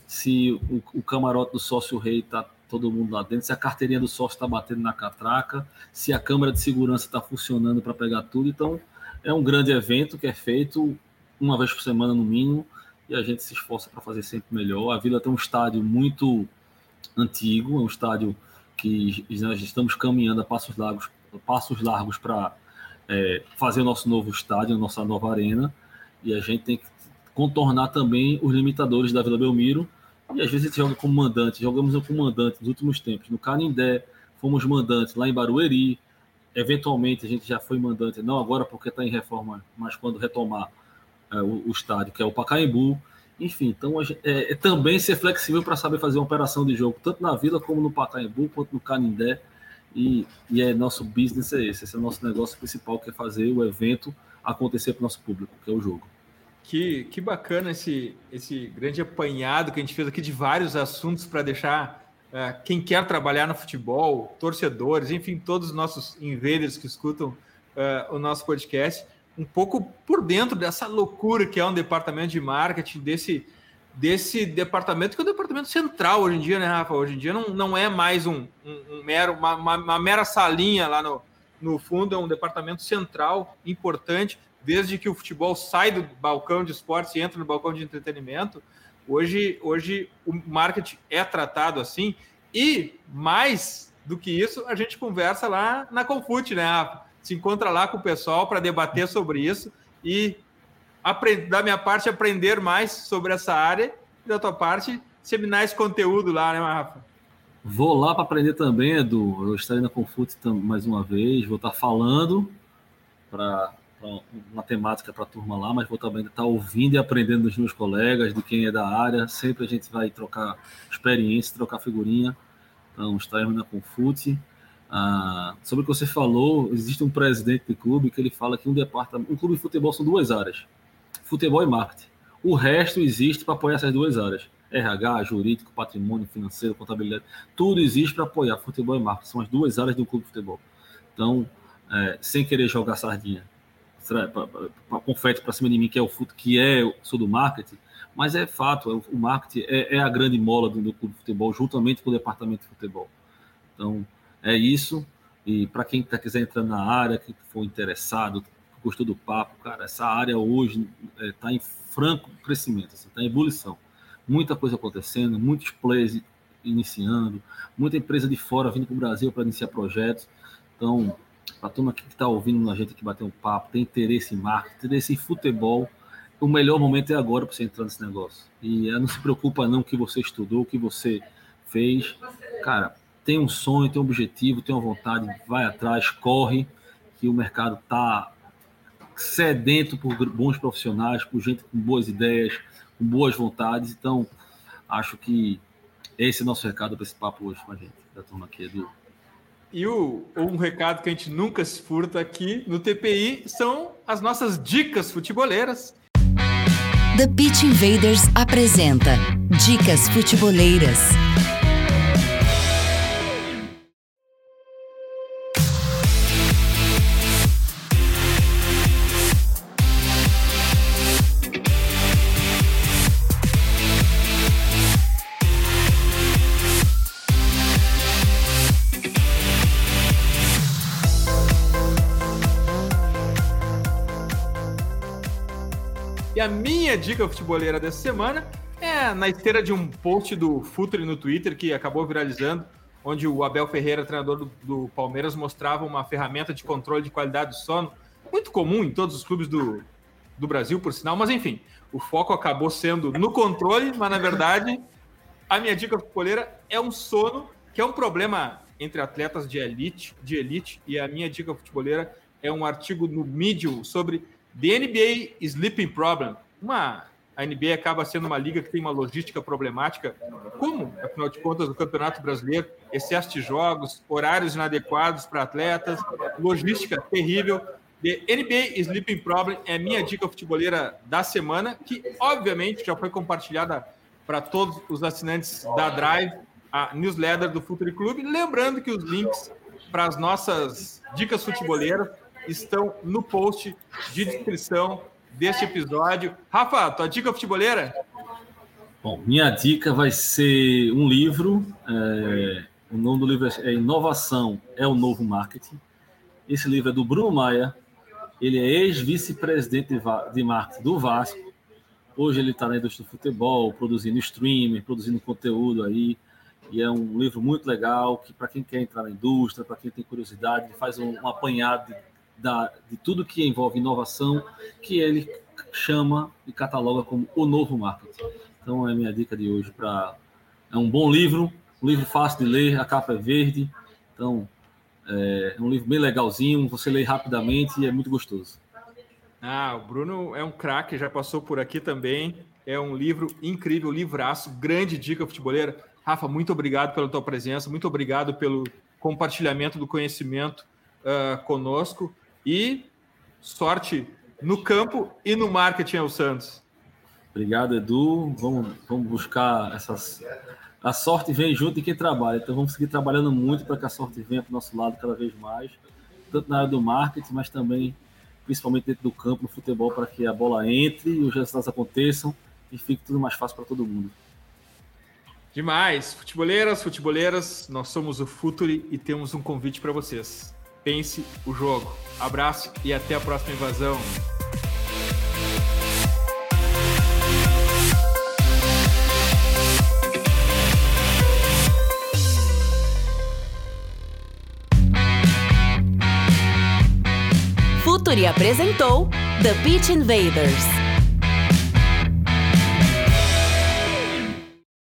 [SPEAKER 2] se o, o camarote do sócio rei está todo mundo lá dentro, se a carteirinha do sócio está batendo na catraca, se a câmera de segurança está funcionando para pegar tudo. Então, é um grande evento que é feito uma vez por semana no mínimo e a gente se esforça para fazer sempre melhor. A Vila tem um estádio muito antigo, é um estádio que nós estamos caminhando a passos largos, passos largos para é, fazer o nosso novo estádio, a nossa nova arena, e a gente tem que contornar também os limitadores da Vila Belmiro, e às vezes a gente joga como mandante, jogamos como mandante nos últimos tempos, no Canindé, fomos mandantes lá em Barueri, eventualmente a gente já foi mandante, não agora porque está em reforma, mas quando retomar o, o, estádio, que é o Pacaembu, enfim, então é, é, também ser flexível para saber fazer uma operação de jogo, tanto na Vila como no Pacaembu, quanto no Canindé, e, e é nosso business é esse, esse é o nosso negócio principal, que é fazer o evento acontecer para o nosso público, que é o jogo.
[SPEAKER 1] Que, que bacana esse, esse grande apanhado que a gente fez aqui de vários assuntos para deixar uh, quem quer trabalhar no futebol, torcedores, enfim, todos os nossos invaders que escutam uh, o nosso podcast, um pouco por dentro dessa loucura que é um departamento de marketing, desse, desse departamento, que é o departamento central hoje em dia, né, Rafa? Hoje em dia não, não é mais um, um, um mero, uma, uma, uma, mera salinha lá no, no fundo, é um departamento central importante, desde que o futebol sai do balcão de esportes e entra no balcão de entretenimento. Hoje, hoje o marketing é tratado assim, e mais do que isso, a gente conversa lá na Confute, né, Rafa? Se encontra lá com o pessoal para debater sobre isso e da minha parte, aprender mais sobre essa área e da tua parte, seminar esse conteúdo lá, né, Rafa?
[SPEAKER 2] Vou lá para aprender também, Edu. Eu estarei na Confute mais uma vez, vou estar falando para uma temática para a turma lá, mas vou também estar ouvindo e aprendendo dos meus colegas, de quem é da área. Sempre a gente vai trocar experiência, trocar figurinha. Então, estaremos na Confute. Ah, sobre o que você falou, existe um presidente de clube que ele fala que um departamento, um clube de futebol são duas áreas futebol e marketing. O resto existe para apoiar essas duas áreas. RH, jurídico, patrimônio, financeiro, contabilidade, tudo existe para apoiar futebol e marketing. São as duas áreas do clube de futebol. Então, é, sem querer jogar sardinha, para confete para cima de mim, que é o que é sou do marketing, mas é fato, é, o marketing é, é, a grande mola do, do clube de futebol, juntamente com o departamento de futebol. Então, é isso. E para quem tá, quiser entrar na área, que for interessado, gostou do papo, cara, essa área hoje está é, tá em franco crescimento, está assim, em ebulição. Muita coisa acontecendo, muitos players iniciando, muita empresa de fora vindo para o Brasil para iniciar projetos. Então, a turma que está ouvindo a gente aqui bater um papo, tem interesse em marketing, interesse em futebol, o melhor momento é agora para você entrar nesse negócio. E é, não se preocupa não que você estudou, que você fez. Cara, tem um sonho, tem um objetivo, tem uma vontade, vai atrás, corre, que o mercado está sedento por bons profissionais, por gente com boas ideias, com boas vontades. Então, acho que esse é o nosso recado para esse papo hoje com a gente, da turma aqui, Edu.
[SPEAKER 1] E o, um recado que a gente nunca se furta aqui no TPI são as nossas dicas futeboleiras.
[SPEAKER 3] The Pitch Invaders apresenta Dicas Futeboleiras.
[SPEAKER 1] A minha dica futeboleira dessa semana é na esteira de um post do Futre no Twitter que acabou viralizando, onde o Abel Ferreira, treinador do, do, Palmeiras, mostrava uma ferramenta de controle de qualidade do sono, muito comum em todos os clubes do, do Brasil, por sinal, mas enfim, o foco acabou sendo no controle, mas na verdade a minha dica futeboleira é um sono que é um problema entre atletas de elite, de elite, e a minha dica futeboleira é um artigo no Medium sobre The NBA Sleeping Problem, uma a NBA acaba sendo uma liga que tem uma logística problemática. Como, afinal de contas, o Campeonato Brasileiro, excesso de jogos, horários inadequados para atletas, logística terrível. The NBA Sleeping Problem é minha dica futeboleira da semana, que obviamente já foi compartilhada para todos os assinantes da Drive, a newsletter do Futuri Clube. Lembrando que os links para as nossas dicas futeboleiras estão no post de descrição deste episódio. Rafa, tua dica futeboleira?
[SPEAKER 2] Bom, minha dica vai ser um livro. É, o nome do livro é Inovação é o Novo Marketing. Esse livro é do Bruno Maia. Ele é ex-vice-presidente de marketing do Vasco. Hoje ele está na indústria do futebol, produzindo streaming, produzindo conteúdo aí. E é um livro muito legal que para quem quer entrar na indústria, para quem tem curiosidade, faz um, um apanhado de da, de tudo que envolve inovação, que ele chama e cataloga como o novo marketing. Então é a minha dica de hoje para é um bom livro, um livro fácil de ler, a capa é verde, então é, é um livro bem legalzinho, você lê rapidamente e é muito gostoso.
[SPEAKER 1] Ah, o Bruno é um craque, já passou por aqui também. É um livro incrível, livraço, grande dica futeboleira. Rafa, muito obrigado pela tua presença, muito obrigado pelo compartilhamento do conhecimento uh, conosco. E sorte no campo e no marketing ao Santos.
[SPEAKER 2] Obrigado, Edu. Vamos, vamos buscar essas. A sorte vem junto de quem trabalha, então vamos seguir trabalhando muito para que a sorte venha para o nosso lado cada vez mais, tanto na área do marketing, mas também, principalmente dentro do campo, no futebol, para que a bola entre e os resultados aconteçam e fique tudo mais fácil para todo mundo.
[SPEAKER 1] Demais! Futeboleiras, futeboleiras, nós somos o Futuri e temos um convite para vocês pense o jogo. Abraço e até a próxima invasão.
[SPEAKER 3] Futuri apresentou The Pitch Invaders.